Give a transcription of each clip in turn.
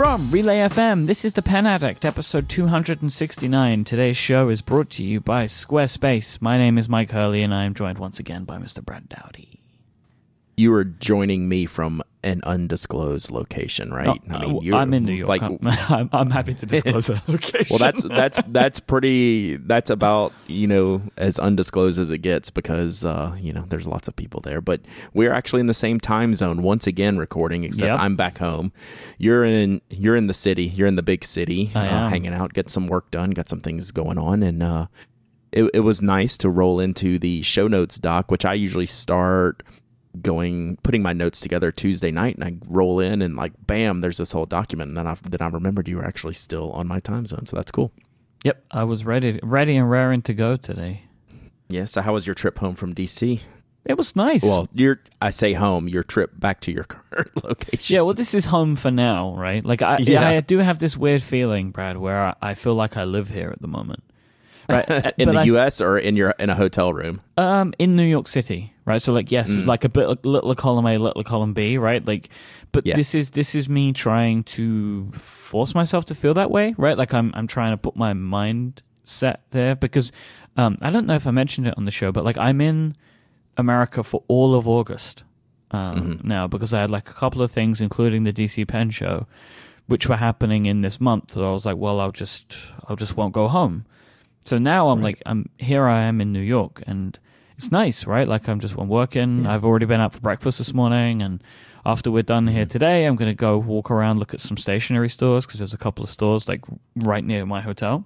From Relay FM, this is The Pen Addict, episode 269. Today's show is brought to you by Squarespace. My name is Myke Hurley, and I am joined once again by Mr. Brad Dowdy. You are joining me from an undisclosed location, right? Oh, uh, I'm in New York. Like, I'm, I'm, I'm happy to disclose that location. well, that's that's that's pretty. That's about you know as undisclosed as it gets because uh, you know there's lots of people there. But we're actually in the same time zone once again recording, except Yep. I'm back home. You're in you're in the city. You're in the big city, I uh, am. hanging out, get some work done, got some things going on, and uh, it it was nice to roll into the show notes doc, which I usually start going putting my notes together Tuesday night and I roll in and like bam there's this whole document and then I then I remembered you were actually still on my time zone so that's cool. Yep, I was ready, ready and raring to go today. Yeah, so how was your trip home from DC? It was nice. Well, your I say home, your trip back to your current location. yeah, well, this is home for now, right? Like, I, Yeah. I do have this weird feeling, Brad, where I, I feel like I live here at the moment. Right, in But the I- US or in your in a hotel room. Um, in New York City, right? So like, yes, like a bit like little column A, little column B, right? Like, but Yeah. this is this is me trying to force myself to feel that way, right? Like I'm I'm trying to put my mind set there because um I don't know if I mentioned it on the show, but like I'm in America for all of August um, now because I had like a couple of things, including the DC Pen Show, which were happening in this month. So I was like, well, I'll just I'll just won't go home. So now I'm like, I'm here. I am in New York, and it's nice, right? Like I'm just I'm working. I've already been out for breakfast this morning, and after we're done here today, I'm going to go walk around, look at some stationery stores because there's a couple of stores like right near my hotel.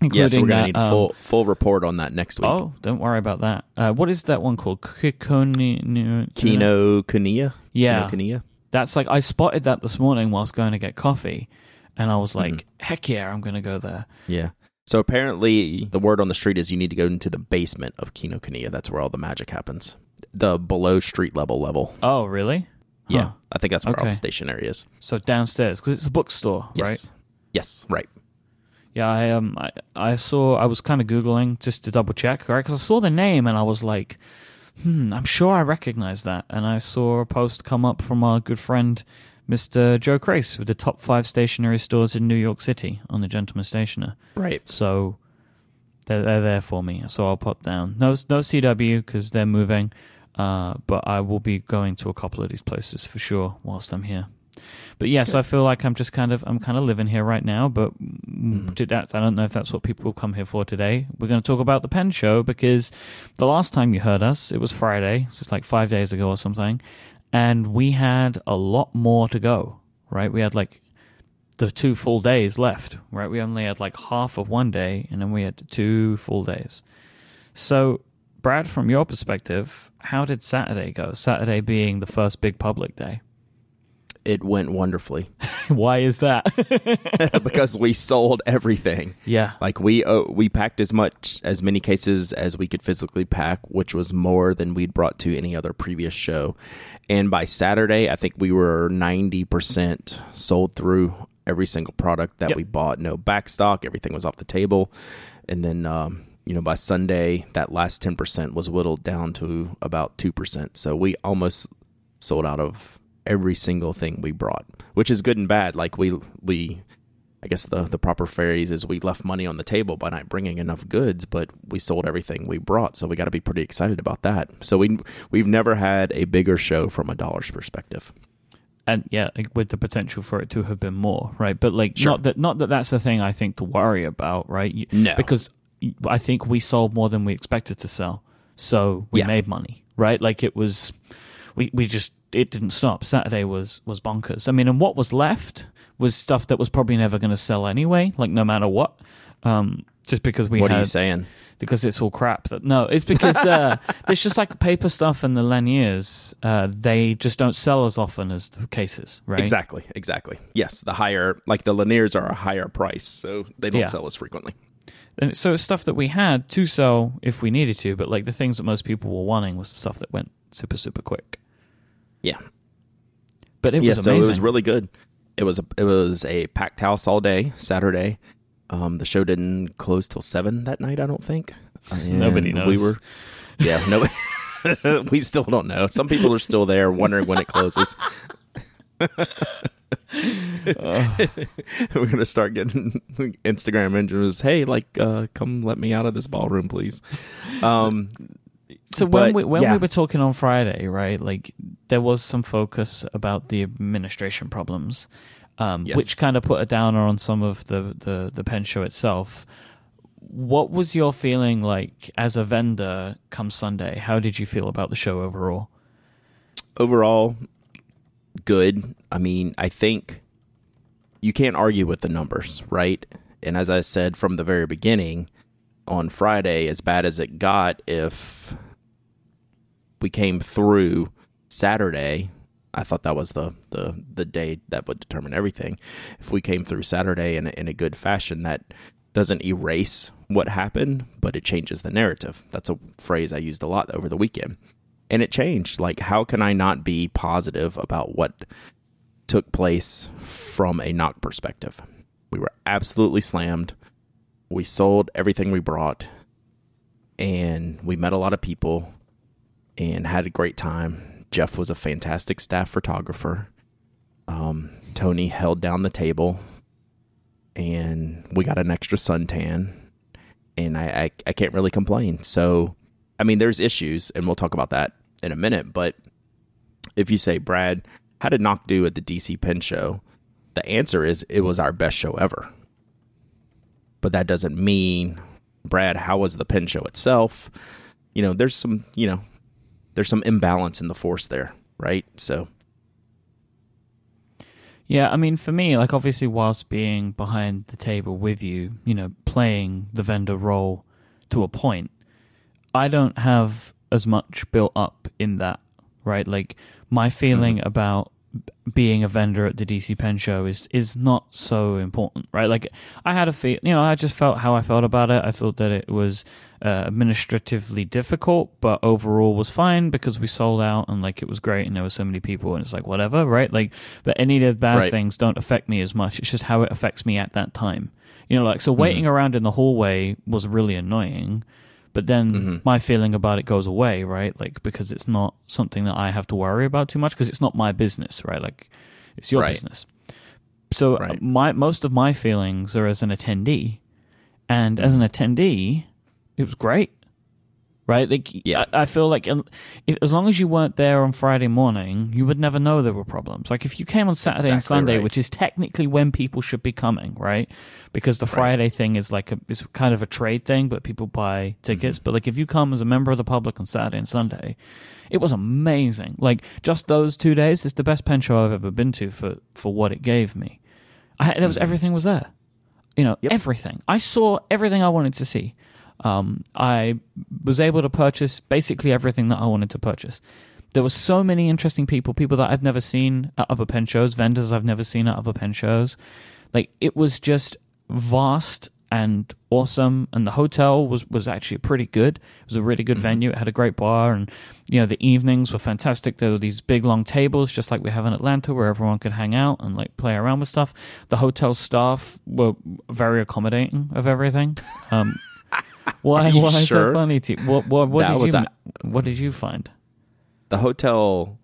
Including Yeah, so we're gonna that, need a um, full full report on that next week. Oh, don't worry about that. Uh, what is that one called? Kikoni. Kino Kania? Yeah. Kino? That's like I spotted that this morning whilst going to get coffee, and I was like, Mm-hmm. "Heck yeah, I'm going to go there." Yeah. So apparently, the word on the street is you need to go into the basement of Kinokuniya. That's where all the magic happens. The below street level level. Oh, really? Yeah, I think that's where all the stationery is. So downstairs because it's a bookstore, Yes. right? Yes. Right. Yeah, I um, I, I saw. I was kind of googling just to double check, right? Because I saw the name and I was like, "Hmm, I'm sure I recognize that." And I saw a post come up from our good friend, Mister Joe Crace, with the top five stationery stores in New York City on the Gentleman Stationer. Right. So they're, they're there for me. So I'll pop down. No, no CW because they're moving. Uh, but I will be going to a couple of these places for sure whilst I'm here. But yes, I feel like I'm just kind of I'm kind of living here right now. But mm that, I don't know if that's what people come here for today. We're going to talk about the pen show because the last time you heard us, it was Friday, just like five days ago or something, and we had a lot more to go. Right, we had like the two full days left, right? We only had like half of one day and then we had two full days. So, Brad, from your perspective, how did Saturday go? Saturday being the first big public day. It went wonderfully Why is that? because we sold everything. yeah. Like we uh, we packed as much as many cases as we could physically pack, which was more than we'd brought to any other previous show. And by Saturday, I think we were ninety percent sold through every single product that Yep. we bought. No backstock, everything was off the table. And then um, you know by Sunday, that last ten percent was whittled down to about two percent. So we almost sold out of every single thing we brought, which is good and bad. Like we we I guess the the proper phrase is we left money on the table by not bringing enough goods, but we sold everything we brought, so we got to be pretty excited about that. So we we've never had a bigger show from a dollar's perspective. and yeah, with the potential for it to have been more, right? But like, Sure. not that not that that's the thing I think to worry about, right? No. because I think we sold more than we expected to sell, so we Yeah. made money, right? Like it was, we we just it didn't stop. Saturday was was bonkers. I mean, and what was left was stuff that was probably never going to sell anyway, like no matter what. Um, just because we What had are you saying? because it's all crap. That no, it's because uh, there's just like paper stuff and the Laniers. Uh, they just don't sell as often as the cases, right? Exactly, exactly. Yes, the higher like the Laniers are a higher price, so they don't Yeah. sell as frequently. And so it's stuff that we had to sell if we needed to, but like the things that most people were wanting was the stuff that went super super quick. Yeah. But it yeah, was so it was really good. It was a it was a packed house all day Saturday. Um, the show didn't close till seven that night. I don't think. Nobody And We were, yeah, no, we still don't know. Some people are still there wondering when it closes. We're gonna start getting Instagram images. Hey, like, uh, come let me out of this ballroom, please. Um, So when But, we when yeah. we were talking on Friday, right? Like there was some focus about the administration problems, um, Yes. which kind of put a downer on some of the, the the pen show itself. What was your feeling like as a vendor come Sunday? How did you feel about the show overall? overall, good. I mean, I think you can't argue with the numbers, right? And as I said from the very beginning, on Friday, as bad as it got, if we came through Saturday, I thought that was the, the, the day that would determine everything. If we came through Saturday in in a good fashion, that doesn't erase what happened, but it changes the narrative. That's a phrase I used a lot over the weekend. And it changed. Like, how can I not be positive about what took place from a Nock perspective? We were absolutely slammed. We sold everything we brought, and we met a lot of people and had a great time. Jeff was a fantastic staff photographer. Um, Tony held down the table, and we got an extra suntan. And I, I, I can't really complain. So, I mean, there's issues, and we'll talk about that in a minute. But if you say, Brad, how did Nock do at the DC Pen Show? The answer is it was our best show ever. But that doesn't mean, Brad, how was the pen show itself? You know, there's some, you know, there's some imbalance in the force there, right? So, Yeah, I mean, for me, like obviously, whilst being behind the table with you, you know, playing the vendor role to a point, I don't have as much built up in that, right? Like my mm-hmm. feeling about b- being a vendor at the DC Pen Show is is not so important, right? Like I had a feel, you know, I just felt how I felt about it. I thought that it was uh, administratively difficult, but overall was fine because we sold out and like it was great and there were so many people and it's like whatever, right? Like, but any of the bad Right. things don't affect me as much. It's just how it affects me at that time. You know, like so waiting around in the hallway was really annoying, but then my feeling about it goes away, right? Like because it's not something that I have to worry about too much because it's not my business, right? Like it's your Right. business. So uh, Right. my most of my feelings are as an attendee, and as an attendee, it was great, right? Like Yeah. I, I feel like if, as long as you weren't there on Friday morning, you would never know there were problems. Like if you came on Saturday and Sunday, right. which is technically when people should be coming, right? Because the Friday thing is like a is kind of a trade thing, but people buy tickets. Mm-hmm. But like if you come as a member of the public on Saturday and Sunday, it was amazing. Like just those two days, it's the best pen show I've ever been to for for what it gave me. I, there was everything was there, you know, Mm-hmm. Yep. everything. I saw everything I wanted to see. Um, I was able to purchase basically everything that I wanted to purchase. There were so many interesting people, people that I've never seen at other pen shows, vendors I've never seen at other pen shows. Like it was just vast and awesome and the hotel was was actually pretty good. It was a really good venue. It had a great bar and you know the evenings were fantastic. There were these big long tables just like we have in atlanta where everyone could hang out and like play around with stuff. The hotel staff were very accommodating of everything. Um why why is that sure? funny to you what what, what did you a- what did you find the hotel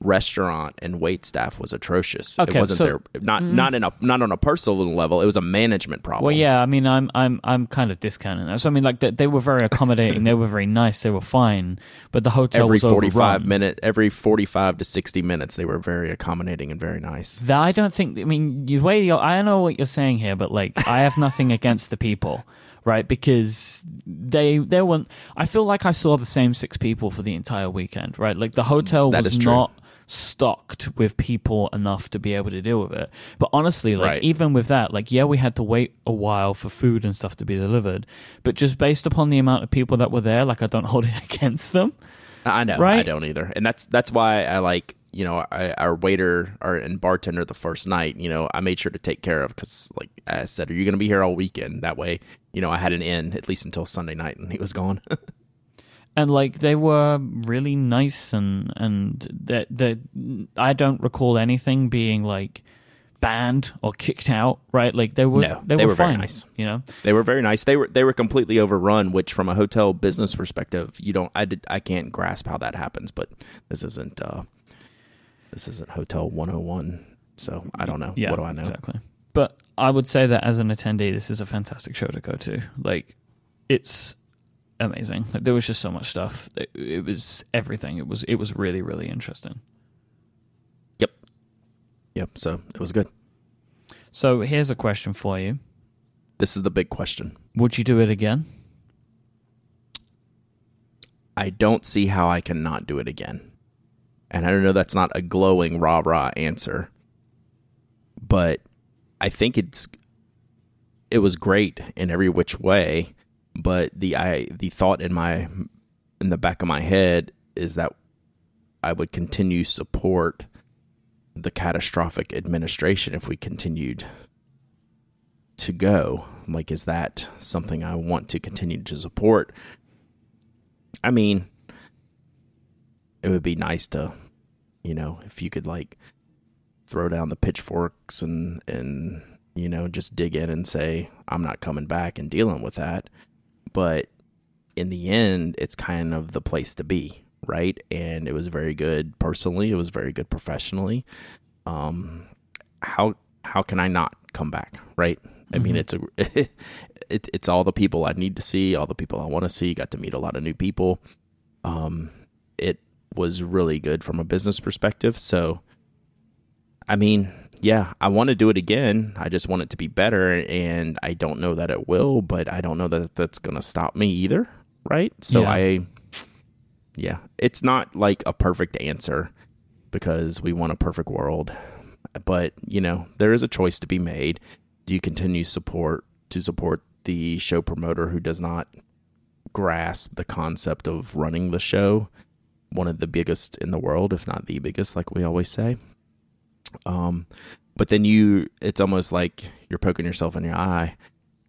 restaurant and wait staff was atrocious. Okay, it wasn't so- there not mm-hmm. not in a not on a personal level. It was a management problem. Well, yeah, I mean, I'm I'm I'm kind of discounting that. So I mean, like they, they were very accommodating, they were very nice, they were fine, but the hotel every was 45 overrun. minute every 45 to 60 minutes they were very accommodating and very nice. That I don't think. I mean, you way I know what you're saying here, but like, I have nothing against the people, right? Because they they weren't. I feel like I saw the same six people for the entire weekend, right? Like the hotel That was not stocked with people enough to be able to deal with it. But honestly, like Right. even with that, like yeah, we had to wait a while for food and stuff to be delivered, but just based upon the amount of people that were there, like I don't hold it against them. I know. right? I don't either. And that's that's why I like, you know, I, our waiter our, and bartender the first night, you know, I made sure to take care of cuz like I said, are you going to be here all weekend? That way, you know, I had an in at least until Sunday night and he was gone. and like they were really nice and and that that I don't recall anything being like banned or kicked out, right? Like they were No, they, they were, were very fine, nice. you know. They were very nice. They were they were completely overrun, which from a hotel business perspective, you don't I did I can't grasp how that happens, but this isn't uh This isn't Hotel 101, so I don't know. Yeah, what do I know? Exactly. But I would say that as an attendee, this is a fantastic show to go to. Like, it's amazing. Like, there was just so much stuff. It, it was everything. It was it was really really interesting. Yep. Yep. So it was good. So here's a question for you: This is the big question. Would you do it again? I don't see how I can not do it again. And I don't know that's not a glowing rah rah answer, but I think it's it was great in every which way. But the I the thought in my in the back of my head is that I would continue support the catastrophic administration if we continued to go. Like, is that something I want to continue to support? I mean, it would be nice to, you know, if you could like throw down the pitchforks and and you know just dig in and say I'm not coming back and dealing with that. But in the end, it's kind of the place to be, right? And it was very good personally. It was very good professionally. Um, how how can I not come back, right? I mean, it's a it, it's all the people I need to see, all the people I want to see. Got to meet a lot of new people. Um, it was really good from a business perspective. So, I mean, yeah, I want to do it again. I just want it to be better, and I don't know that it will, but I don't know that that's going to stop me either, right? So Yeah. I, yeah, it's not like a perfect answer because we want a perfect world, but you know there is a choice to be made. Do you continue support to support the show promoter who does not grasp the concept of running the show? One of the biggest in the world, if not the biggest, like we always say. Um, but then you, it's almost like you're poking yourself in your eye,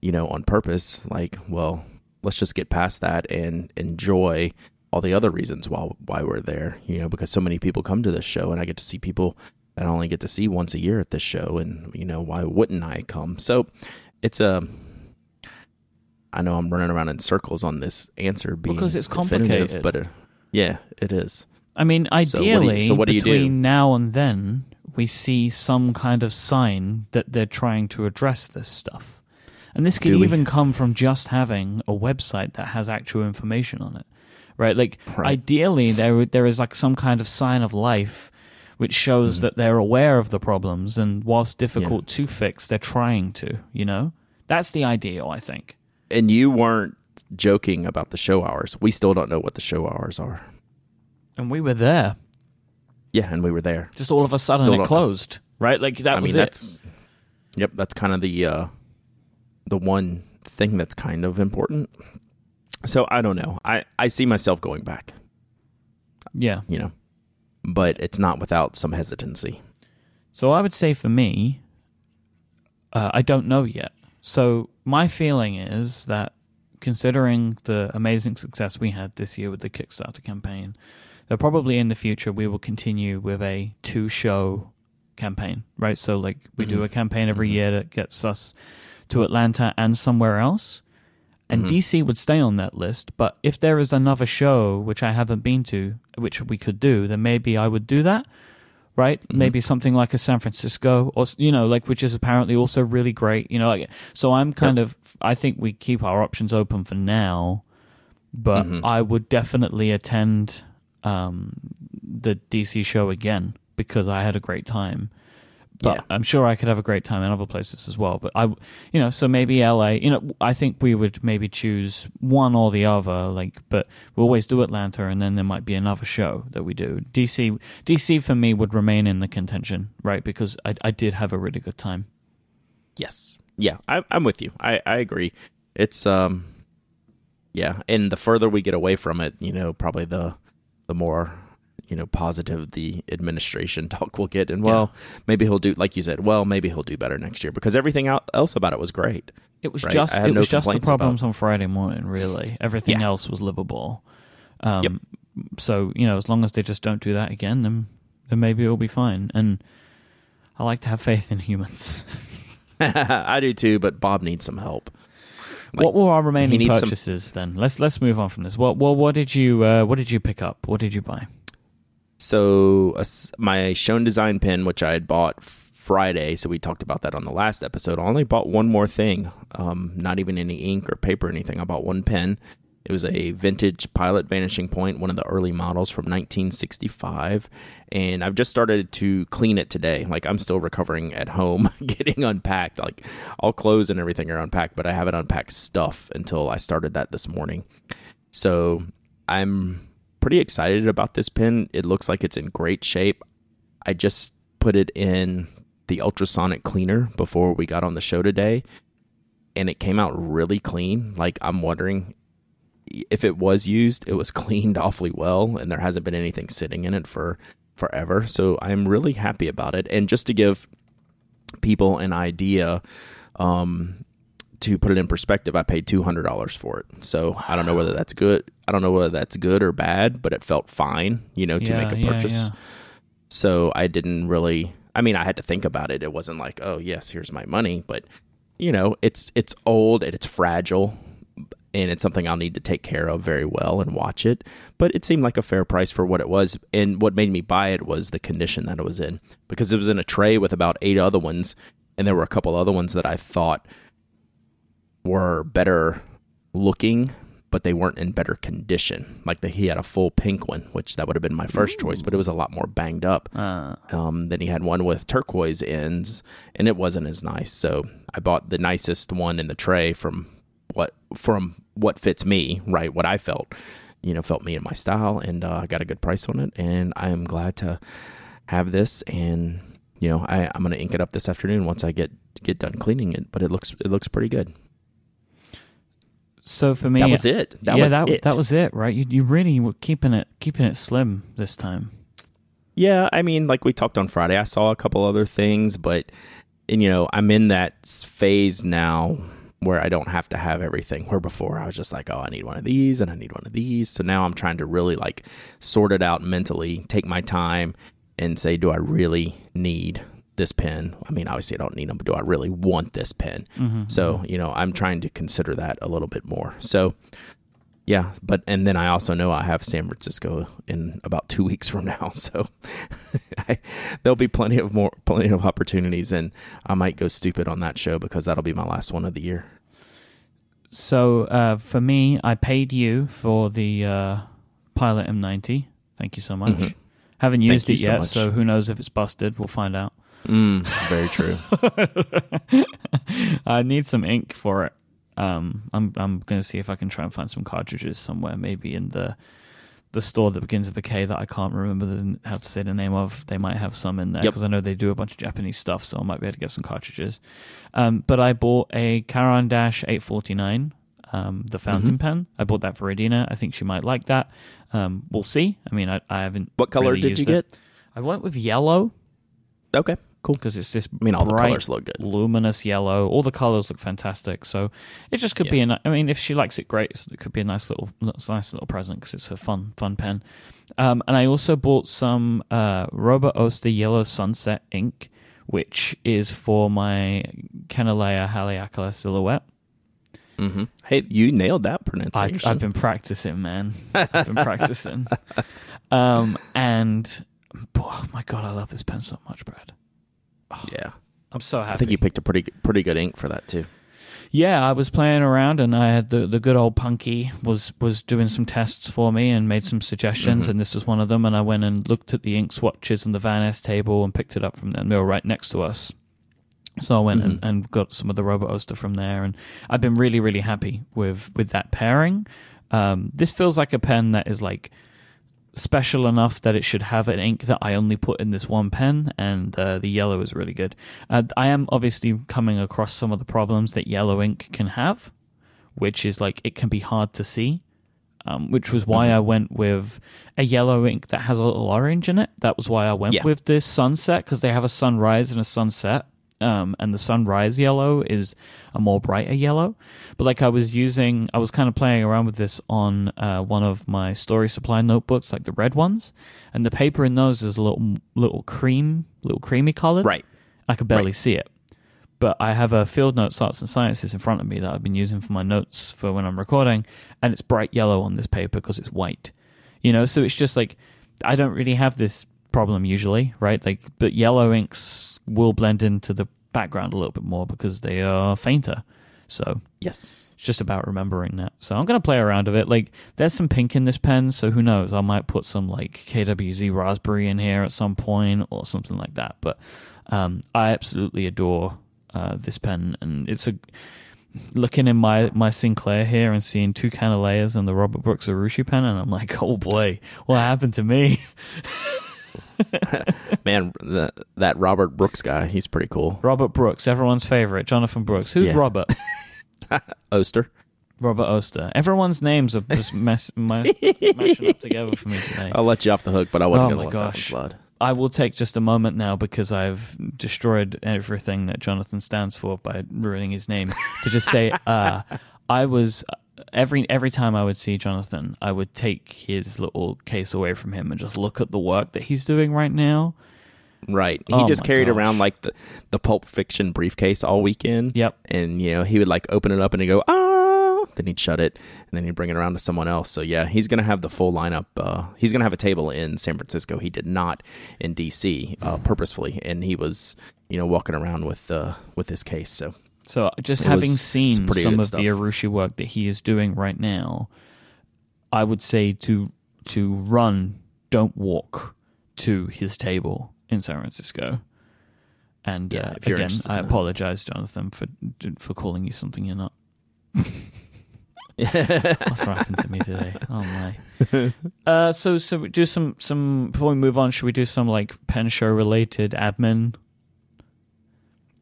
you know, on purpose. Like, well, let's just get past that and enjoy all the other reasons why why we're there. You know, because so many people come to this show, and I get to see people that I only get to see once a year at this show, and you know, why wouldn't I come? So, it's a. I know I'm running around in circles on this answer being Because it's complicated. but uh, yeah, it is. I mean, So what do you- ideally, so what do you do? now and then, we see some kind of sign that they're trying to address this stuff. And this we? even come from just having a website that has actual information on it, right? Like, Right. ideally, there there is like some kind of sign of life which shows Mm-hmm. that they're aware of the problems, and whilst difficult to fix, they're trying to. You know, that's the ideal, I think. And you weren't joking about the show hours. We still don't know what the show hours are. And we were there. Yeah, and we were there. Just all of a sudden, Still it don't closed, right? Like that I was mean, it. that's yep. That's kind of the uh, the one thing that's kind of important. So I don't know. I I see myself going back. Yeah. You know, but it's not without some hesitancy. So I would say for me, uh, I don't know yet. So my feeling is that considering the amazing success we had this year with the Kickstarter campaign, that probably in the future we will continue with a two show campaign, right? So like we do mm-hmm. a campaign every mm-hmm. year that gets us to Atlanta and somewhere else. And mm-hmm. DC would stay on that list, but if there is another show which I haven't been to, which we could do, then maybe I would do that right? Maybe something like a San Francisco, or you know, like which is apparently also really great. You know, like so I'm kind of I think we keep our options open for now, but I would definitely attend um, the DC show again because I had a great time. But Yeah. I'm sure I could have a great time in other places as well. But I, you know, so maybe LA. You know, I think we would maybe choose one or the other. Like, but we always do Atlanta, and then there might be another show that we do. DC, DC for me would remain in the contention, right? Because I, I did have a really good time. Yes. Yeah, I, I'm with you. I, I agree. It's um, yeah, and the further we get away from it, you know, probably the the more you know positive the administration talk will get. And well, maybe he'll do like you said. Well, maybe he'll do better next year because everything else about it was great. It was Right. just it no was just the problems about- on Friday morning. Really, everything Yeah. else was livable. Um, Yep. So you know, as long as they just don't do that again, then then maybe it'll be fine. And I like to have faith in humans. I do too, but Bob needs some help. Like, what were our remaining needs some- purchases then? Let's let's move on from this. What what what did you uh, what did you pick up? What did you buy? So uh, my Schonn Design pen, which I had bought Friday, so we talked about that on the last episode. I only bought one more thing, um, not even any ink or paper or anything. I bought one pen. It was a vintage Pilot Vanishing Point, one of the early models from 1965. And I've just started to clean it today. Like I'm still recovering at home, getting unpacked. Like all clothes and everything are unpacked, but I haven't unpacked stuff until I started that this morning. So I'm pretty excited about this pen. It looks like it's in great shape. I just put it in the ultrasonic cleaner before we got on the show today, and it came out really clean. Like I'm wondering if it was used, it was cleaned awfully well, and there hasn't been anything sitting in it for forever. So I'm really happy about it. And just to give people an idea, um, to put it in perspective, I paid two hundred dollars for it. So wow. I don't know whether that's good. I don't know whether that's good or bad, but it felt fine, you know, to yeah, make a purchase. Yeah, yeah. So I didn't really. I mean, I had to think about it. It wasn't like, oh yes, here's my money, but you know, it's it's old and it's fragile, and it's something I'll need to take care of very well and watch it. But it seemed like a fair price for what it was, and what made me buy it was the condition that it was in because it was in a tray with about eight other ones, and there were a couple other ones that I thought were better looking, but they weren't in better condition. Like the, he had a full pink one, which that would have been my first Ooh. choice, but it was a lot more banged up. Uh. Um, then he had one with turquoise ends, and it wasn't as nice. So I bought the nicest one in the tray from what from what fits me, right? What I felt, you know, felt me and my style, and uh, I got a good price on it, and I am glad to have this and you know I, i'm going to ink it up this afternoon once i get get done cleaning it but it looks it looks pretty good so for me, that was it. That yeah, was that, it. that was it, right? You, you really were keeping it keeping it slim this time. Yeah, I mean, like we talked on Friday, I saw a couple other things, but and you know, I'm in that phase now where I don't have to have everything. Where before I was just like, oh, I need one of these and I need one of these. So now I'm trying to really like sort it out mentally, take my time, and say, do I really need this pen. I mean, obviously, I don't need them, but do I really want this pen? Mm-hmm. So, mm-hmm. you know, I'm trying to consider that a little bit more. So, yeah, but and then I also know I have San Francisco in about two weeks from now, so I, there'll be plenty of more, plenty of opportunities, and I might go stupid on that show because that'll be my last one of the year. So uh, for me, I paid you for the uh, Pilot M90. Thank you so much. Mm-hmm. Haven't used Thank it yet, so, so who knows if it's busted? We'll find out. Mm, very true. I need some ink for it. Um, I'm I'm gonna see if I can try and find some cartridges somewhere, maybe in the the store that begins with a K that I can't remember the, how to say the name of. They might have some in there because yep. I know they do a bunch of Japanese stuff, so I might be able to get some cartridges. Um, but I bought a Caran d'Ache 849, um, the fountain mm-hmm. pen. I bought that for Adina. I think she might like that. Um, we'll see. I mean, I, I haven't. What color really did you get? I went with yellow. Okay cool because it's this. I mean, all bright, the colors look good. Luminous yellow. All the colors look fantastic. So it just could yeah. be a. I mean, if she likes it, great. It could be a nice little, nice little present because it's a fun, fun pen. Um, and I also bought some uh, Robert Oster Yellow Sunset ink, which is for my Kanilea Haleakala silhouette. Mm-hmm. Hey, you nailed that pronunciation. I, have been practicing, man. I've been practicing. Um, and oh my god, I love this pen so much, Brad. Oh, yeah, I'm so happy. I think you picked a pretty pretty good ink for that too. Yeah, I was playing around, and I had the the good old Punky was was doing some tests for me and made some suggestions, mm-hmm. and this was one of them. And I went and looked at the ink swatches and the Vanness table and picked it up from the mill right next to us. So I went mm-hmm. and, and got some of the Robert Oster from there, and I've been really really happy with with that pairing. Um, this feels like a pen that is like special enough that it should have an ink that I only put in this one pen, and uh, the yellow is really good. Uh, I am obviously coming across some of the problems that yellow ink can have, which is like it can be hard to see. Um, which was why mm-hmm. I went with a yellow ink that has a little orange in it. That was why I went yeah. with this sunset because they have a sunrise and a sunset um, and the sunrise yellow is a more brighter yellow. But like I was using, I was kind of playing around with this on uh, one of my story supply notebooks, like the red ones, and the paper in those is a little little cream, little creamy colored. Right. I could barely right. see it. But I have a Field Notes Arts and Sciences in front of me that I've been using for my notes for when I'm recording, and it's bright yellow on this paper because it's white. You know, so it's just like I don't really have this problem usually, right? Like, but yellow inks will blend into the background a little bit more because they are fainter. So Yes. it's just about remembering that. So I'm gonna play around with it. Like, there's some pink in this pen, so who knows? I might put some like KWZ raspberry in here at some point or something like that. But um, I absolutely adore uh, this pen, and it's a looking in my my Sinclair here and seeing two Kanileas and the Robert Brooks Arushi pen, and I'm like, oh boy, what happened to me? Man, that that Robert Brooks guy, he's pretty cool. Robert Brooks, everyone's favorite, Jonathan Brooks. Who's Yeah. Robert? Oster. Robert Oster. Everyone's names are just mess, my, mashing up together for me today. I'll let you off the hook, but I wasn't Oh gonna my let that one slide. I will take just a moment now because I've destroyed everything that Jonathan stands for by ruining his name to just say uh, I was every every time I would see Jonathan, I would take his little case away from him and just look at the work that he's doing right now. Right. He Oh just carried gosh. around like the, the Pulp Fiction briefcase all weekend. Yep. And, you know, he would like open it up and he'd go, ah, then he'd shut it and then he'd bring it around to someone else. So, yeah, he's going to have the full lineup. Uh, he's going to have a table in San Francisco. He did not in DC uh, purposefully. And he was, you know, walking around with, uh, with his case. So, So just It having was- seen some of stuff. the Arushi work that he is doing right now, I would say to to run, don't walk to his table in San Francisco. And Yeah, uh, if again, I apologize, Jonathan, for for calling you something you're not. What's happened to me today? Oh my. Uh, so so we do some some before we move on. Should we do some like pen show related admin?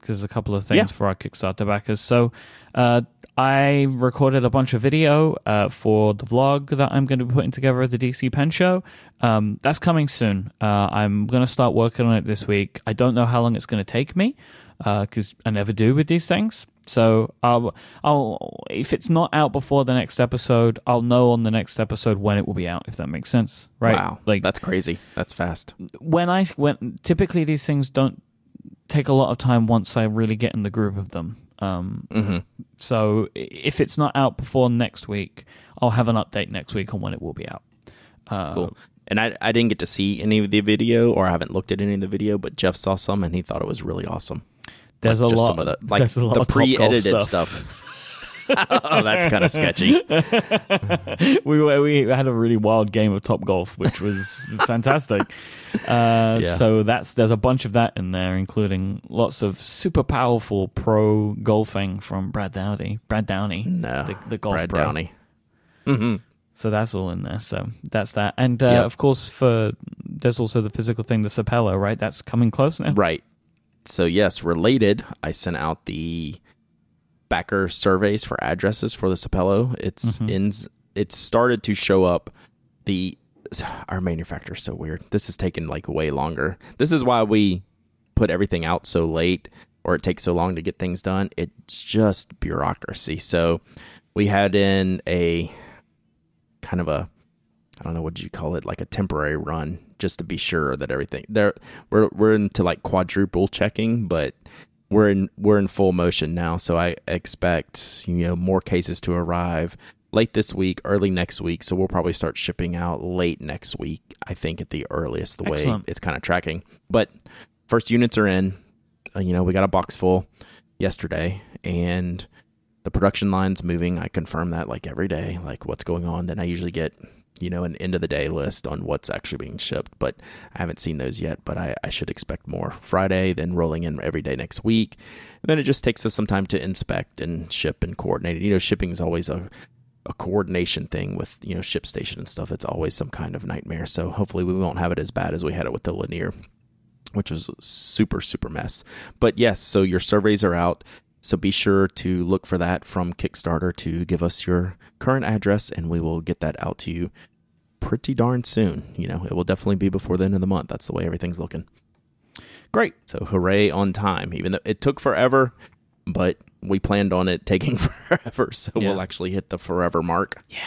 Because a couple of things Yeah. for our Kickstarter backers. So, uh, I recorded a bunch of video uh, for the vlog that I'm going to be putting together at the DC Pen Show. Um, that's coming soon. Uh, I'm going to start working on it this week. I don't know how long it's going to take me because I never do with these things. So I'll, I'll if it's not out before the next episode, I'll know on the next episode when it will be out. If that makes sense, right? wow. Like that's crazy. That's fast. when I when typically these things don't take a lot of time once I really get in the groove of them. Um, hmm so if it's not out before next week, I'll have an update next week on when it will be out. Uh, Cool. And I, I didn't get to see any of the video or I haven't looked at any of the video, but Jeff saw some and he thought it was really awesome. There's Like, a lot. some of the like there's a lot the of Top Golf pre-edited stuff. stuff. oh, that's kind of sketchy. we were, we had a really wild game of Top Golf, which was fantastic. Uh, Yeah. So that's there's a bunch of that in there, including lots of super powerful pro golfing from Brad Dowdy. Brad Dowdy, No, the, the golf Brad pro. Dowdy. hmm So that's all in there. So that's that, and uh, Yep. of course, for there's also the physical thing, the Sapelo, right? That's coming close now. Right. So yes, related. I sent out the backer surveys for addresses for the Sapelo. It's Mhm. in. It started to show up. The our manufacturer's so weird. This has taken like way longer. This is why we put everything out so late, or it takes so long to get things done. It's just bureaucracy. So we had in a kind of a I don't know what you call it, like a temporary run, just to be sure that everything there. We're we're into like quadruple checking, but we're in we're in full motion now. So I expect you know more cases to arrive late this week, early next week. So we'll probably start shipping out late next week. I think at the earliest, the way Excellent. it's kind of tracking. But first units are in. Uh, you know, we got a box full yesterday, and the production line's moving. I confirm that like every day, like what's going on. Then I usually get you know, an end of the day list on what's actually being shipped, but I haven't seen those yet. But I, I should expect more Friday, then rolling in every day next week. And then it just takes us some time to inspect and ship and coordinate. You know, shipping is always a, a coordination thing with, you know, ship station and stuff. It's always some kind of nightmare. So hopefully we won't have it as bad as we had it with the Lanier, which was super, super mess. But yes, so your surveys are out. So be sure to look for that from Kickstarter to give us your current address and we will get that out to you pretty darn soon. You know, it will definitely be before the end of the month. That's the way everything's looking. Great. So hooray on time, even though it took forever, but we planned on it taking forever. So Yeah. we'll actually hit the forever mark. Yeah.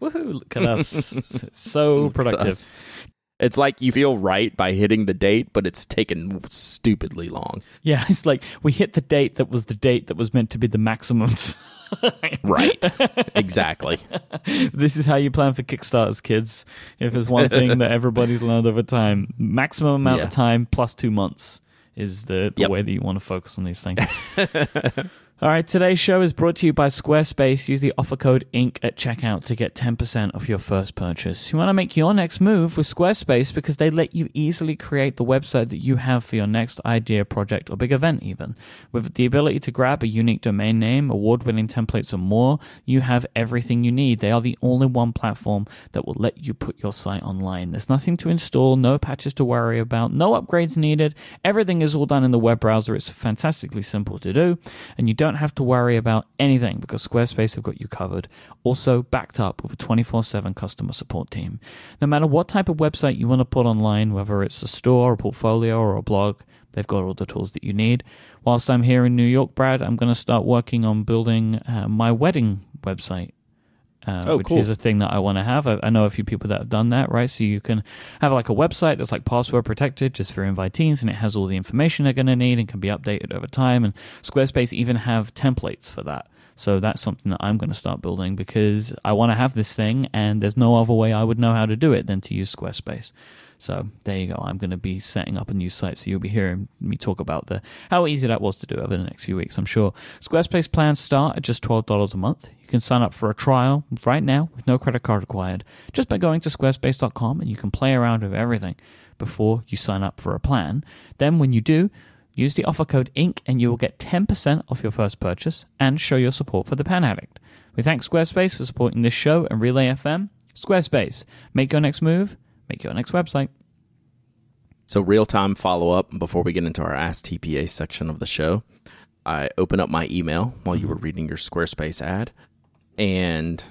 Woohoo! Look at us. so productive. us. It's like you feel right by hitting the date, but it's taken stupidly long. Yeah, it's like we hit the date that was the date that was meant to be the maximum. right. Exactly. this is how you plan for Kickstarters, kids. If there's one thing that everybody's learned over time, maximum amount Yeah. of time plus two months is the, the Yep. way that you want to focus on these things. All right, today's show is brought to you by Squarespace. Use the offer code INK at checkout to get 10% off your first purchase. You want to make your next move with Squarespace because they let you easily create the website that you have for your next idea, project, or big event, even. With the ability to grab a unique domain name, award winning templates, and more, you have everything you need. They are the only one platform that will let you put your site online. There's nothing to install, no patches to worry about, no upgrades needed. Everything is all done in the web browser. It's fantastically simple to do, and you don't have to worry about anything because Squarespace have got you covered. Also, backed up with a 24 7 customer support team. No matter what type of website you want to put online, whether it's a store, a portfolio, or a blog, they've got all the tools that you need. Whilst I'm here in New York, Brad, I'm going to start working on building uh, my wedding website uh, Oh, which cool. is a thing that I want to have. I, I know a few people that have done that, right? So you can have like a website that's like password protected just for invitees, and it has all the information they're going to need and can be updated over time. And Squarespace even have templates for that. So that's something that I'm going to start building because I want to have this thing, and there's no other way I would know how to do it than to use Squarespace. So there you go. I'm going to be setting up a new site, so you'll be hearing me talk about the how easy that was to do over the next few weeks. I'm sure Squarespace plans start at just twelve dollars a month. You can sign up for a trial right now with no credit card required, just by going to squarespace.com, and you can play around with everything before you sign up for a plan. Then, when you do, use the offer code INK, and you will get ten percent off your first purchase and show your support for the Pen Addict. We thank Squarespace for supporting this show and Relay FM. Squarespace, make your next move, make your next website. So, real time follow up before we get into our Ask TPA section of the show. I open up my email while you mm-hmm. were reading your Squarespace ad, and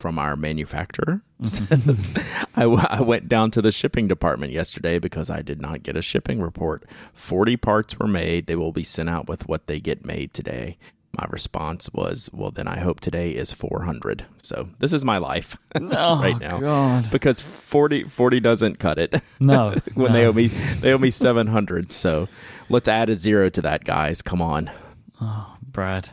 from our manufacturer says, mm-hmm. I, w- I went down to the shipping department yesterday because I did not get a shipping report. 40 parts were made. They will be sent out with what they get made today. My response was, Well, then I hope today is 400. So, this is my life Oh, right now. God. because 40, 40 doesn't cut it. No. when no. they owe me they owe me 700 so let's add a zero to that guys come on Oh, Brad.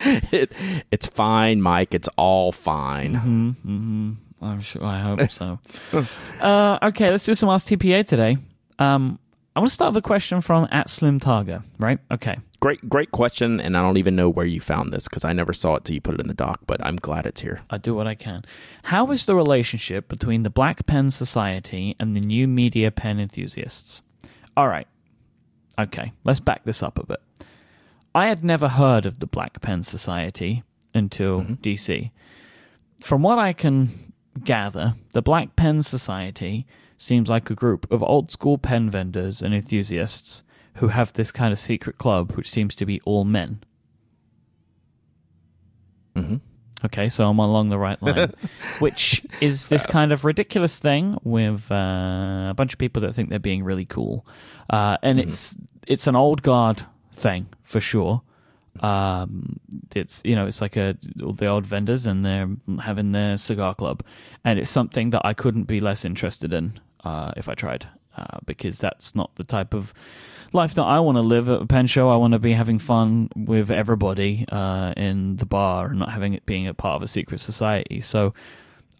it, it's fine Myke it's all fine hmm hmm I'm sure. I hope so. uh, okay, let's do some Ask TPA today. Um, I want to start with a question from at Slim Targa, right? Okay. great great question and i don't even know where you found this because i never saw it till you put it in the doc but i'm glad it's here I do what I can. How is the relationship between the Black Pen Society and the new media pen enthusiasts? All right. Okay, let's back this up a bit. I had never heard of the Black Pen Society until DC. From what I can gather, the Black Pen Society seems like a group of old school pen vendors and enthusiasts who have this kind of secret club which seems to be all men. mm-hmm. Okay, so I'm along the right line, which is this kind of ridiculous thing with uh, a bunch of people that think they're being really cool, uh, and it's it's an old guard thing for sure. Um, it's you know it's like a the old vendors and they're having their cigar club, and it's something that I couldn't be less interested in uh, if I tried, uh, because that's not the type of life that I want to live at a pen show. I want to be having fun with everybody uh, in the bar and not having it being a part of a secret society. So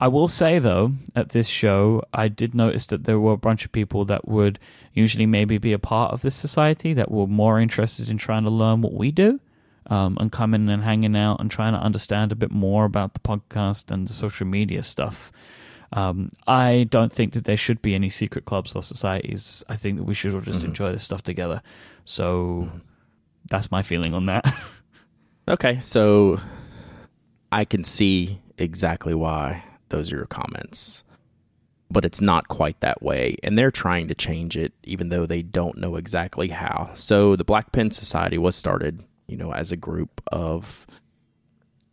I will say though, at this show, I did notice that there were a bunch of people that would usually maybe be a part of this society that were more interested in trying to learn what we do. Um, and coming and hanging out and trying to understand a bit more about the podcast and the social media stuff. Um, I don't think that there should be any secret clubs or societies. I think that we should all just enjoy this stuff together. So that's my feeling on that. okay so i can see exactly why those are your comments. But it's not quite that way and they're trying to change it even though they don't know exactly how. So the black pen society was started you know as a group of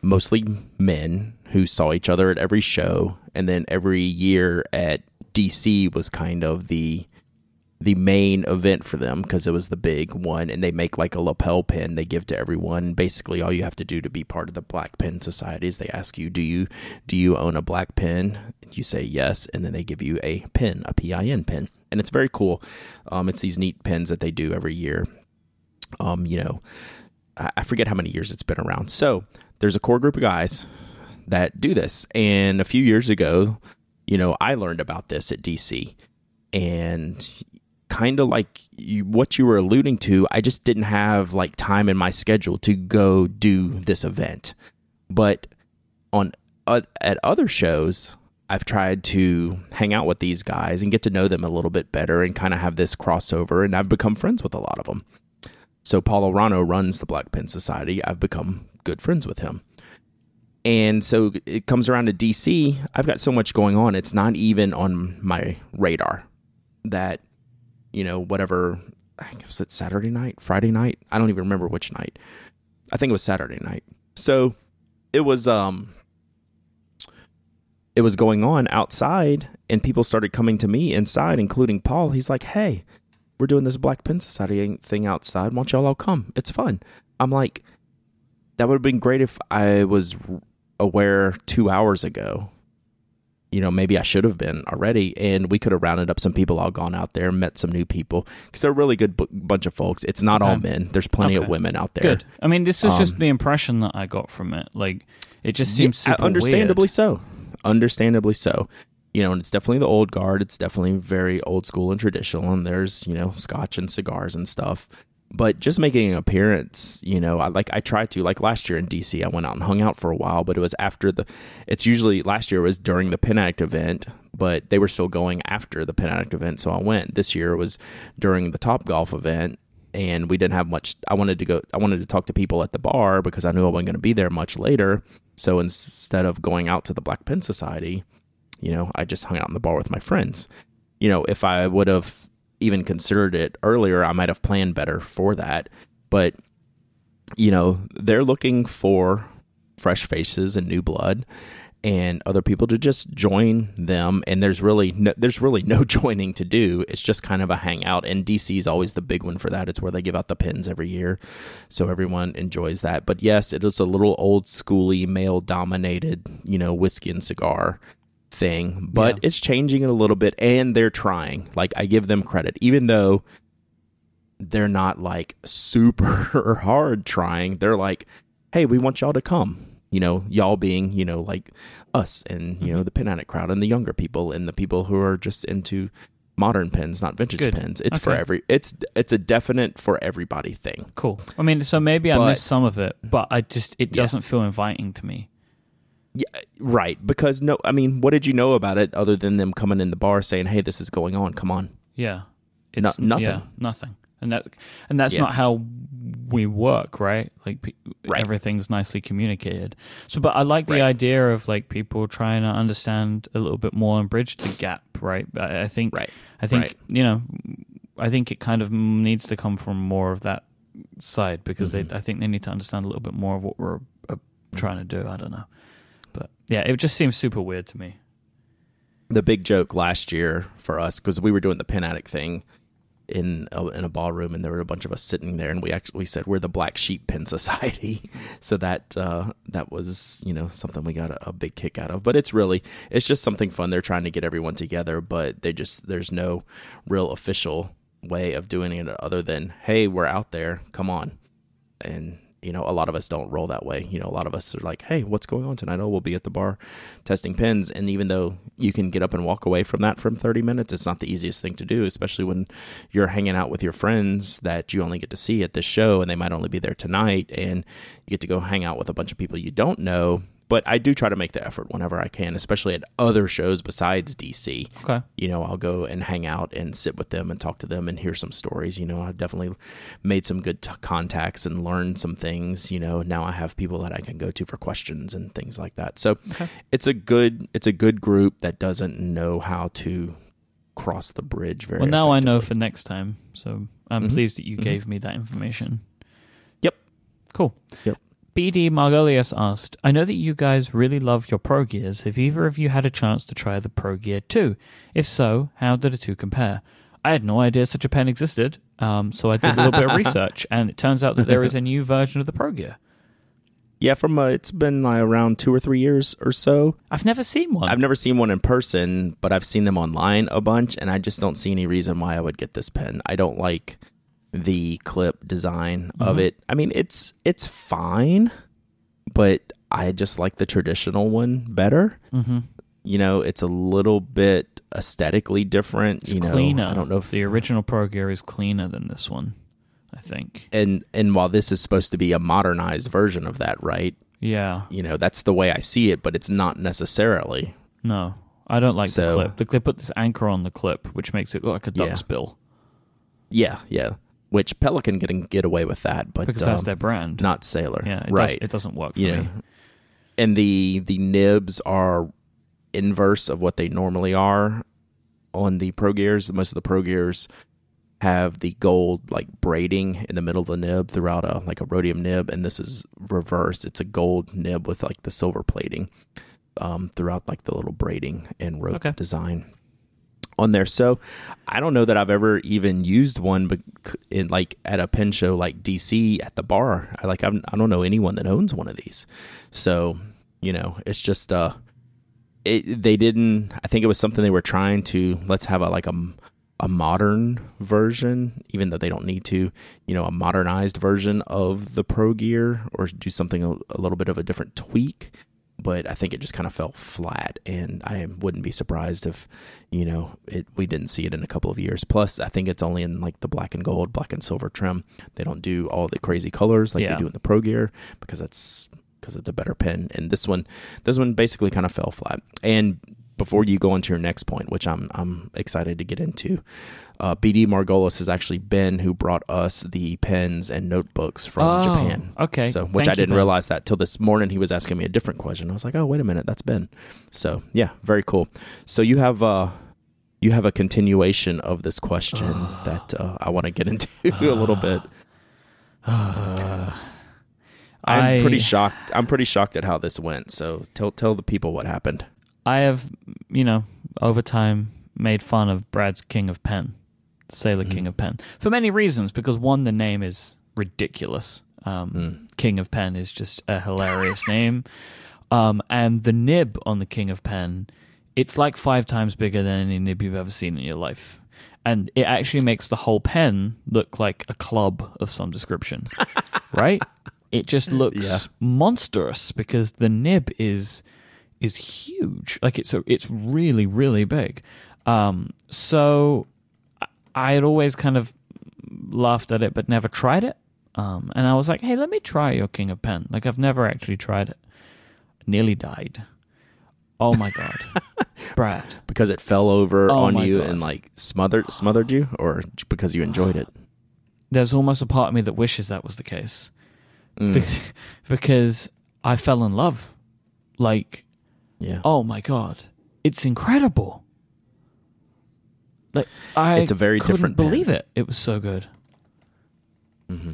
mostly men who saw each other at every show and then every year at DC was kind of the the main event for them because it was the big one and they make like a lapel pin they give to everyone. Basically all you have to do to be part of the black pen society is they ask you do you do you own a black pen? You say yes and then they give you a pin a pin pin. And it's very cool. Um, it's these neat pins that they do every year. Um, you know I, I forget how many years it's been around. So there's a core group of guys that do this. And a few years ago you know i learned about this at dc and kind of like you, what you were alluding to, I just didn't have like time in my schedule to go do this event. But on uh, at other shows, I've tried to hang out with these guys and get to know them a little bit better and kind of have this crossover, and I've become friends with a lot of them. So Paul Erano runs the Black Pen Society. I've become good friends with him. And so it comes around to DC. I've got so much going on. It's not even on my radar that you know, whatever. was it Saturday night, Friday night? I don't even remember which night. I think it was Saturday night. So it was um it was going on outside and people started coming to me inside, including Paul. He's like, Hey, we're doing this Black Pen Society thing outside. Why don't y'all all come? It's fun. I'm like, that would have been great if I was aware two hours ago you know, maybe I should have been already. And we could have rounded up some people, all gone out there, met some new people because they're a really good b- bunch of folks. It's not okay. all men. There's plenty okay. of women out there. Good. I mean, this was um, just the impression that I got from it. Like, it just seems yeah, understandably weird. so. Understandably so. You know, and it's definitely the old guard. It's definitely very old school and traditional. And there's, you know, scotch and cigars and stuff but just making an appearance you know i like i tried to like last year in dc i went out and hung out for a while but it was after the it's usually last year was during the Pen Addict event but they were still going after the Pen Addict event so i went. This year was during the top golf event and we didn't have much i wanted to go i wanted to talk to people at the bar because i knew i wasn't going to be there much later so instead of going out to the black pen society you know i just hung out in the bar with my friends. You know if i would have even considered it earlier, I might have planned better for that. But, you know, they're looking for fresh faces and new blood and other people to just join them. And there's really no, there's really no joining to do. It's just kind of a hangout. And DC is always the big one for that. It's where they give out the pins every year. So everyone enjoys that. But yes it is a little old schooly male dominated you know whiskey and cigar thing, but yeah. it's changing it a little bit and they're trying. Like I give them credit even though they're not like super hard trying. They're like, "Hey, we want y'all to come." You know, y'all being, you know, like us and, you mm-hmm. know, the Pen Addict crowd and the younger people and the people who are just into modern pens, not vintage Good. pens. It's okay. for every it's it's a definite for everybody thing. Cool. I mean, so maybe I missed some of it, but I just it doesn't yeah. feel inviting to me. Yeah, right. Because no, I mean, what did you know about it other than them coming in the bar saying, "Hey, this is going on. Come on." Yeah, it's no, nothing. Yeah, nothing. And that and that's yeah. not how we work, right? Like right. everything's nicely communicated. So, but I like the right. idea of like people trying to understand a little bit more and bridge the gap, right? I, I think, right. I think right. you know, I think it kind of needs to come from more of that side because mm-hmm. they, I think they need to understand a little bit more of what we're uh, trying to do. I don't know. But yeah, it just seems super weird to me. The big joke last year for us because we were doing the Pen Addict thing in a, in a ballroom, and there were a bunch of us sitting there, and we actually said we're the Black Sheep Pen Society. so that uh, that was you know something we got a, a, big kick out of. But it's really it's just something fun. They're trying to get everyone together, but they just there's no real official way of doing it other than hey, we're out there, come on, and you know, a lot of us don't roll that way. You know, a lot of us are like, hey, what's going on tonight? Oh, we'll be at the bar testing pins. And even though you can get up and walk away from that from 30 minutes, it's not the easiest thing to do, especially when you're hanging out with your friends that you only get to see at this show and they might only be there tonight. And you get to go hang out with a bunch of people you don't know but I do try to make the effort whenever I can, especially at other shows besides DC. Okay. You know, I'll go and hang out and sit with them and talk to them and hear some stories. You know, I've definitely made some good t- contacts and learned some things. You know, now I have people that I can go to for questions and things like that. So okay. it's a good it's a good group that doesn't know how to cross the bridge very well. Now I know for next time. So I'm mm-hmm. pleased that you mm-hmm. gave me that information. Yep. Cool. Yep. BD Margolius asked, I know that you guys really love your Pro Gears. Have either of you had a chance to try the Pro Gear 2? If so, how do the two compare? I had no idea such a pen existed. Um, so I did a little bit of research, and it turns out that there is a new version of the Pro Gear. Yeah, from uh, it's been like around two or three years or so. I've never seen one. I've never seen one in person, but I've seen them online a bunch, and I just don't see any reason why I would get this pen. I don't like the clip design of Mhm. it. I mean, it's it's fine, but I just like the traditional one better. mm-hmm. You know, it's a little bit aesthetically different. It's you know, cleaner. I don't know if the original Pro Gear is cleaner than this one. I think. and and while this is supposed to be a modernized version of that, right? Yeah. You know, that's the way I see it, but it's not necessarily. No, I don't like the clip. The, they put this anchor on the clip, which makes it look like a duck's Yeah. bill Yeah, yeah. Which Pelikan can get away with that, but because that's um, their brand. not Sailor. yeah, it right. Does, it doesn't work for know, me. and the the nibs are inverse of what they normally are on the Pro Gears. Most of the Pro Gears have the gold like braiding in the middle of the nib throughout a like a rhodium nib, and this is reverse. It's a gold nib with like the silver plating um, throughout like the little braiding and rope Okay. design on there. So I don't know that I've ever even used one, but in like at a pen show like DC at the bar, I like I'm, I don't know anyone that owns one of these. So you know, it's just uh, it, they didn't. I think it was something they were trying to let's have a like a a modern version, even though they don't need to. You know, a modernized version of the Pro Gear or do something a, a little bit of a different tweak. But I think it just kind of fell flat, and I wouldn't be surprised if, you know, it we didn't see it in a couple of years. Plus, I think it's only in like the black and gold, black and silver trim. They don't do all the crazy colors like Yeah. they do in the Pro Gear because that's because it's a better pen. And this one, this one basically kind of fell flat. And before you go into your next point, which I'm I'm excited to get into, uh, BD Margolis has actually been who brought us the pens and notebooks from Oh, Japan. Okay. So, which Thank I didn't Ben. realize that till this morning. He was asking me a different question. I was like, "Oh, wait a minute, that's Ben." So, yeah, very cool. So you have uh, you have a continuation of this question that uh, I want to get into a little bit. I'm pretty shocked. I'm pretty shocked at how this went. So tell tell the people what happened. I have, you know, over time made fun of Brad's King of Pen, Sailor Mm-hmm. King of Pen, for many reasons. Because one, the name is ridiculous. Um, Mm. King of Pen is just a hilarious name, um, and the nib on the King of Pen, it's like five times bigger than any nib you've ever seen in your life. And it actually makes the whole pen look like a club of some description, right? It just looks Yeah. monstrous because the nib is is huge. Like it's a, it's really really big. Um, so I- had always kind of laughed at it, but never tried it. Um, and I was like, hey, let me try your King of Pen. Like I've never actually tried it. Nearly died. Oh my god, Brad. Because it fell over Oh on you God. and like smothered smothered you, or because you enjoyed it. There's almost a part of me that wishes that was the case. Mm, because I fell in love. Like yeah, oh my god, it's incredible. Like I, It's a very couldn't different believe it. It was so good. hmm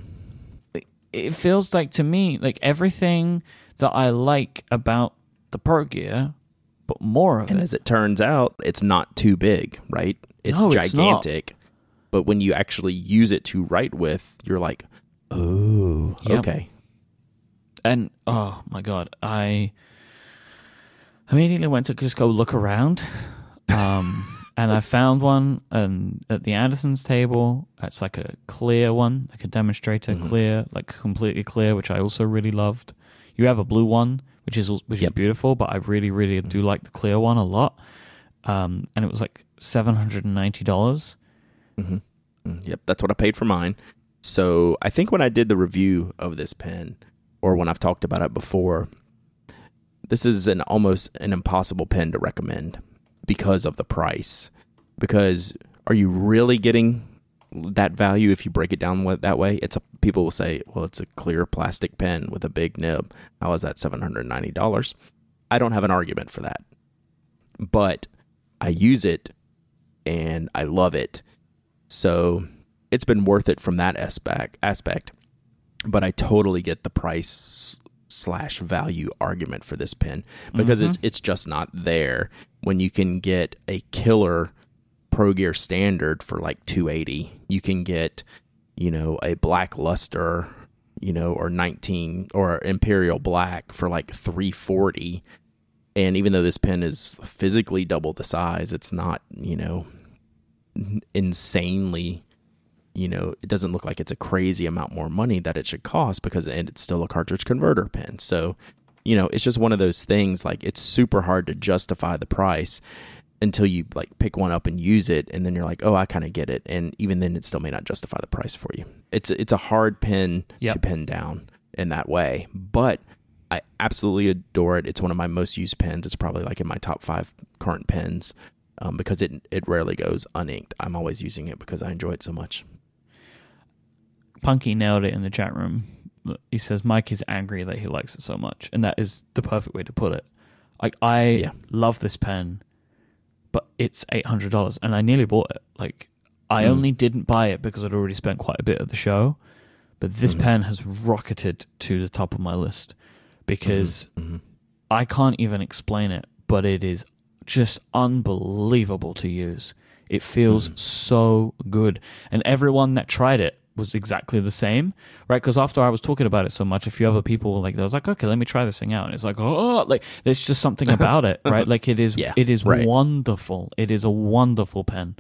It- It feels like to me like everything that I like about the Pro Gear, but more of And it. as it turns out, it's not too big, right? It's No, it's gigantic. but when you actually use it to write with, you're like, oh, Yep. okay. and oh my god, I immediately went to just go look around, um, and I found one and at the Anderson's table. It's like a clear one, like a demonstrator Mhm. clear, like completely clear, which I also really loved. You have a blue one, which is which is beautiful, but I really really do like the clear one a lot. Um, and it was like seven hundred and ninety dollars. hmm Yep, that's what I paid for mine. So I think when I did the review of this pen, or when I've talked about it before, this is an almost an impossible pen to recommend because of the price. Because are you really getting that value if you break it down that way? It's a people will say, well, it's a clear plastic pen with a big nib. How is that seven hundred ninety dollars? I don't have an argument for that, but I use it and I love it. So it's been worth it from that aspect. Aspect, but I totally get the price slash value argument for this pen because Mhm. it, it's just not there when you can get a killer Pro Gear Standard for like 280. You can get, you know, a Black Luster, you know, or 19 or Imperial Black for like 340. And even though this pen is physically double the size, it's not, you know, insanely you know, it doesn't look like it's a crazy amount more money that it should cost because and it's still a cartridge converter pen. So, you know, it's just one of those things like it's super hard to justify the price until you like pick one up and use it and then you're like, "Oh, I kind of get it." And even then it still may not justify the price for you. It's it's a hard pen Yep. to pin down in that way, but I absolutely adore it. It's one of my most used pens. It's probably like in my top 5 current pens. Um, because it it rarely goes uninked. I'm always using it because I enjoy it so much. Punky nailed it in the chat room. He says Myke is angry that he likes it so much, and that is the perfect way to put it. Like I Yeah. love this pen, but it's eight hundred dollars, and I nearly bought it. Like I Mm. only didn't buy it because I'd already spent quite a bit at the show, but this Mhm. pen has rocketed to the top of my list because hmm I can't even explain it, but it is just unbelievable to use. It feels Mhm. so good. And everyone that tried it was exactly the same, right? Because after I was talking about it so much, a few other people were like, I was like, okay, let me try this thing out. And it's like, oh, like there's just something about it, right? Like it is, Yeah, it is right. wonderful. It is a wonderful pen.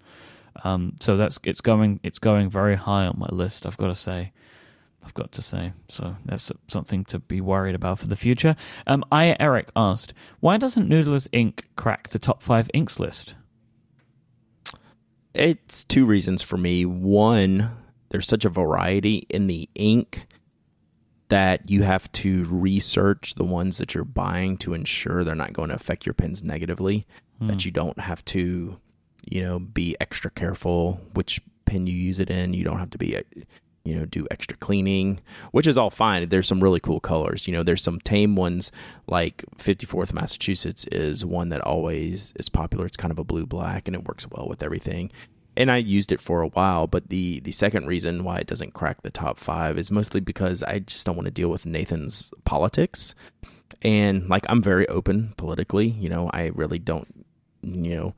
Um, so that's it's going, it's going very high on my list. I've got to say. I've got to say. So that's something to be worried about for the future. Um, I Eric asked, why doesn't Noodler's Ink crack the top five inks list? It's two reasons for me. One, there's such a variety in the ink that you have to research the ones that you're buying to ensure they're not going to affect your pens negatively. Hmm. That you don't have to, you know, be extra careful which pen you use it in. You don't have to be, uh, you know, do extra cleaning, which is all fine. There's some really cool colors. You know, there's some tame ones like 54th Massachusetts is one that always is popular. It's kind of a blue black and it works well with everything. And I used it for a while, but the the second reason why it doesn't crack the top five is mostly because I just don't want to deal with Nathan's politics. And like I'm very open politically, you know, I really don't you know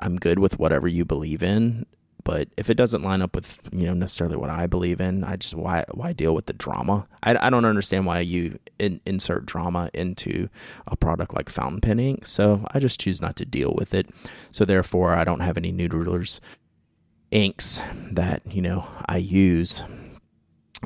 I'm good with whatever you believe in, but if it doesn't line up with you know necessarily what I believe in, I just why why deal with the drama? I, I don't understand why you in, insert drama into a product like fountain pen ink, so I just choose not to deal with it. So therefore, I don't have any Noodler's inks that you know I use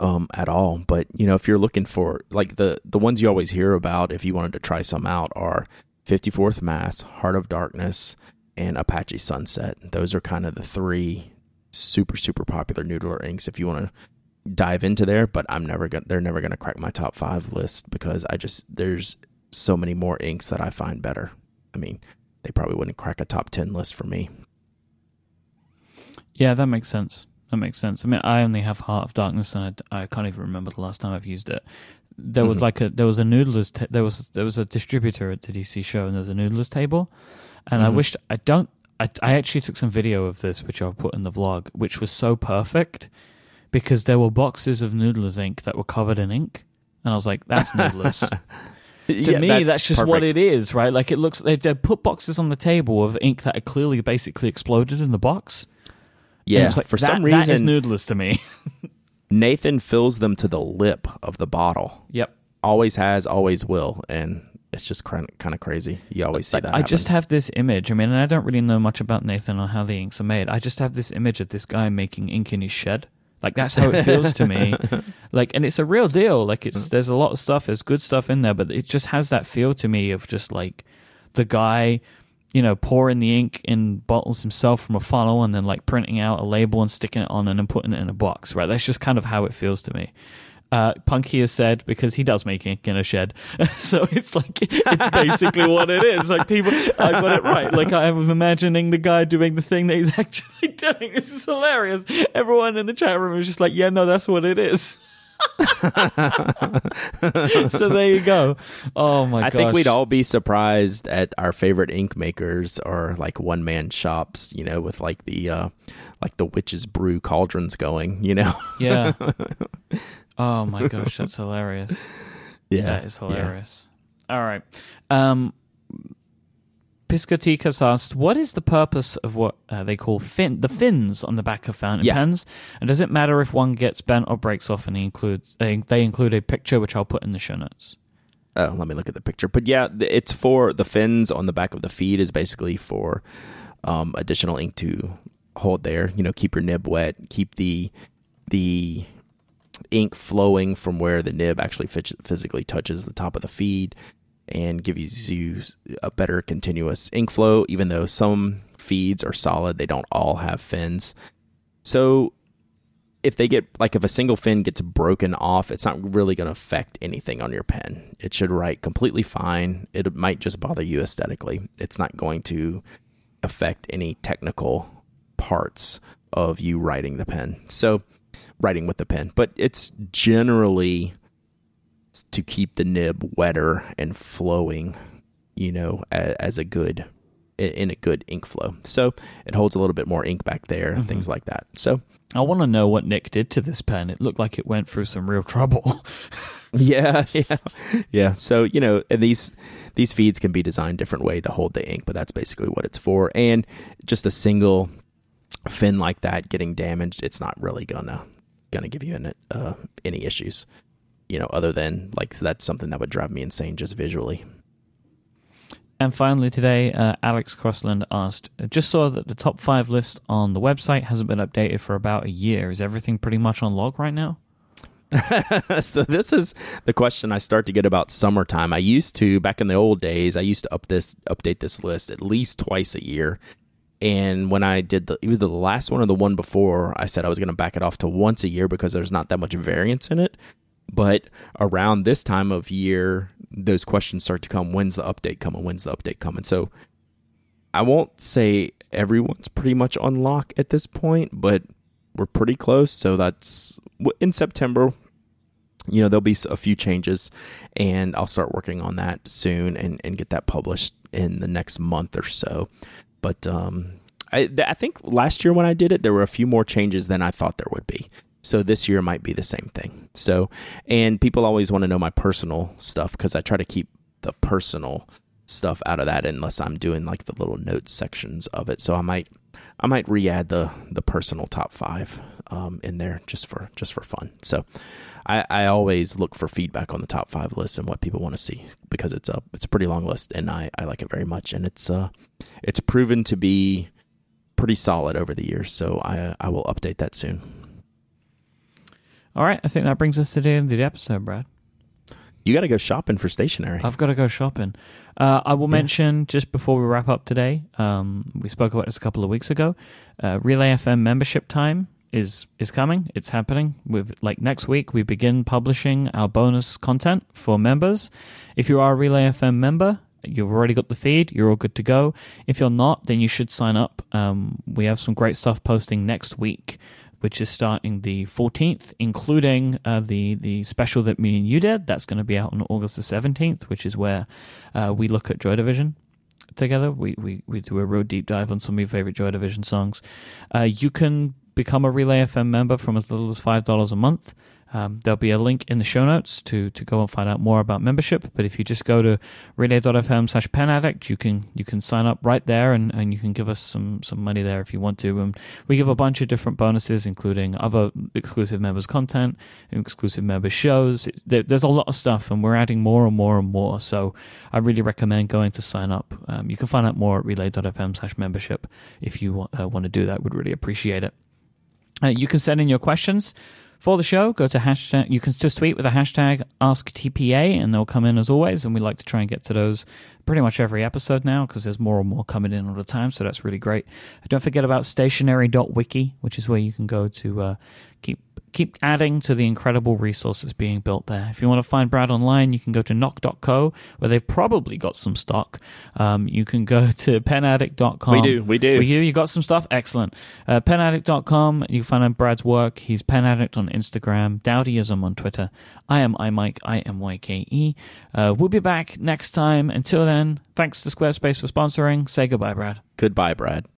um at all but you know if you're looking for like the the ones you always hear about if you wanted to try some out are 54th mass heart of darkness and apache sunset those are kind of the three super super popular noodler inks if you want to dive into there but i'm never gonna they're never gonna crack my top five list because i just there's so many more inks that i find better i mean they probably wouldn't crack a top 10 list for me Yeah, that makes sense. That makes sense. I mean, I only have Heart of Darkness, and I, I can't even remember the last time I've used it. There was Mhm. like a there was a Noodler's ta- there was there was a distributor at the DC show, and there was a Noodler's table, and I Mhm. wished I don't. I, I actually took some video of this, which I'll put in the vlog, which was so perfect because there were boxes of Noodler's ink that were covered in ink, and I was like, "That's Noodler's." to me, that's, just what it is, right? Like it looks. They, they put boxes on the table of ink that had clearly, basically exploded in the box. Yeah, like, for some that is reason, Noodler's to me. Nathan fills them to the lip of the bottle. yep. Always has, always will, and it's just kind of, kind of crazy. You always see Like, that. I just have this image. I mean, and I don't really know much about Nathan or how the inks are made. I just have this image of this guy making ink in his shed. Like that's how it feels to me. Like, and it's a real deal. Like, it's mm. there's a lot of stuff. There's good stuff in there, but it just has that feel to me of just like the guy, you know, pouring the ink in bottles himself from a funnel and then like printing out a label and sticking it on and then putting it in a box. Right? That's just kind of how it feels to me. Uh, Punky has said because he does make ink in a shed, so it's like it's basically what it is. Like people, I got it right. Like I'm imagining the guy doing the thing that he's actually doing. This is hilarious. Everyone in the chat room is just like, "Yeah, no, that's what it is." so there you go. Oh my gosh. I gosh! think we'd all be surprised at our favorite ink makers or like one man shops, you know, with like the uh like the witch's brew cauldrons going, you know. yeah. Oh my gosh, that's hilarious. Yeah, that is hilarious. All right. Um, Piscoticas asked, "What is the purpose of what uh, they call fin the fins on the back of fountain Yeah. pens? And does it matter if one gets bent or breaks off?" And includes they, they include a picture which I'll put in the show notes. Oh, let me look at the picture. But yeah, it's for the fins on the back of the feed is basically for um, additional ink to hold there. You know, keep your nib wet, keep the the ink flowing from where the nib actually phys- physically touches the top of the feed, and gives you a better continuous ink flow. Even though some feeds are solid, they don't all have fins. So if they get like if a single fin gets broken off, it's not really going to affect anything on your pen. It should write completely fine. It might just bother you aesthetically. It's not going to affect any technical parts of you writing the pen. So, writing with the pen, but it's generally to keep the nib wetter and flowing, you know, as, as a good in a good ink flow. So, it holds a little bit more ink back there, Mhm. things like that. So, I want to know what Nick did to this pen. It looked like it went through some real trouble. Yeah, yeah, yeah. So you know, these these feeds can be designed different way to hold the ink, but that's basically what it's for. And just a single fin like that getting damaged, it's not really gonna gonna give you an, uh, any issues. You know, other than like that's something that would drive me insane just visually. And finally, today, uh, Alex Crossland asked, "Just saw that the top five list on the website hasn't been updated for about a year. Is everything pretty much on log right now?" so this is the question I start to get about summertime. I used to back in the old days. I used to up this update this list at least twice a year. And when I did the either the last one or the one before, I said I was going to back it off to once a year because there's not that much variance in it. But around this time of year, those questions start to come. When's the update coming? When's the update coming? So I won't say everyone's pretty much on lock at this point, but we're pretty close. So that's in September. You know, there'll be a few changes, and I'll start working on that soon and, and get that published in the next month or so. But um, I, I think last year when I did it, there were a few more changes than I thought there would be. So this year might be the same thing. So, and people always want to know my personal stuff because I try to keep the personal stuff out of that unless I'm doing like the little notes sections of it. So I might I might re-add the the personal top five um, in there just for just for fun. So I, I always look for feedback on the top five list and what people want to see because it's a it's a pretty long list and I, I like it very much and it's uh it's proven to be pretty solid over the years. So I I will update that soon. All right, I think that brings us to the end of the episode, Brad. You got to go shopping for stationery. I've got to go shopping. Uh, I will Yeah. mention just before we wrap up today. Um, we spoke about this a couple of weeks ago. Uh, Relay FM membership time is is coming. It's happening. With like next week, we begin publishing our bonus content for members. If you are a Relay FM member, you've already got the feed. You're all good to go. If you're not, then you should sign up. Um, we have some great stuff posting next week which is starting the 14th, including uh, the the special that me and you did. That's going to be out on August the 17th, which is where uh, we look at Joy Division together. We, we we do a real deep dive on some of your favorite Joy Division songs. Uh, you can become a Relay FM member from as little as five dollars a month. Um, there'll be a link in the show notes to, to go and find out more about membership. But if you just go to relay.fm slash pen addict, you can you can sign up right there and, and you can give us some, some money there if you want to. And we give a bunch of different bonuses, including other exclusive members content, exclusive member shows. There, there's a lot of stuff, and we're adding more and more and more. So I really recommend going to sign up. Um, you can find out more at relay.fm slash membership if you wa- uh, want to do that. Would really appreciate it. Uh, you can send in your questions for the show. Go to hashtag. You can just tweet with the hashtag AskTPA, and they'll come in as always. And we like to try and get to those pretty much every episode now because there's more and more coming in all the time. So that's really great. Don't forget about stationery.wiki, which is where you can go to uh, keep keep adding to the incredible resources being built there. If you want to find Brad online, you can go to nock.co, where they've probably got some stock. Um, you can go to penaddict.com. we do, we do. We do. You got some stuff? Excellent. Uh, penaddict.com. You can find Brad's work. He's penaddict on Instagram. Dowdyism on Twitter. I am iMyke. I M Y K E. Uh, we'll be back next time. Until then, thanks to Squarespace for sponsoring. Say goodbye, Brad. Goodbye, Brad.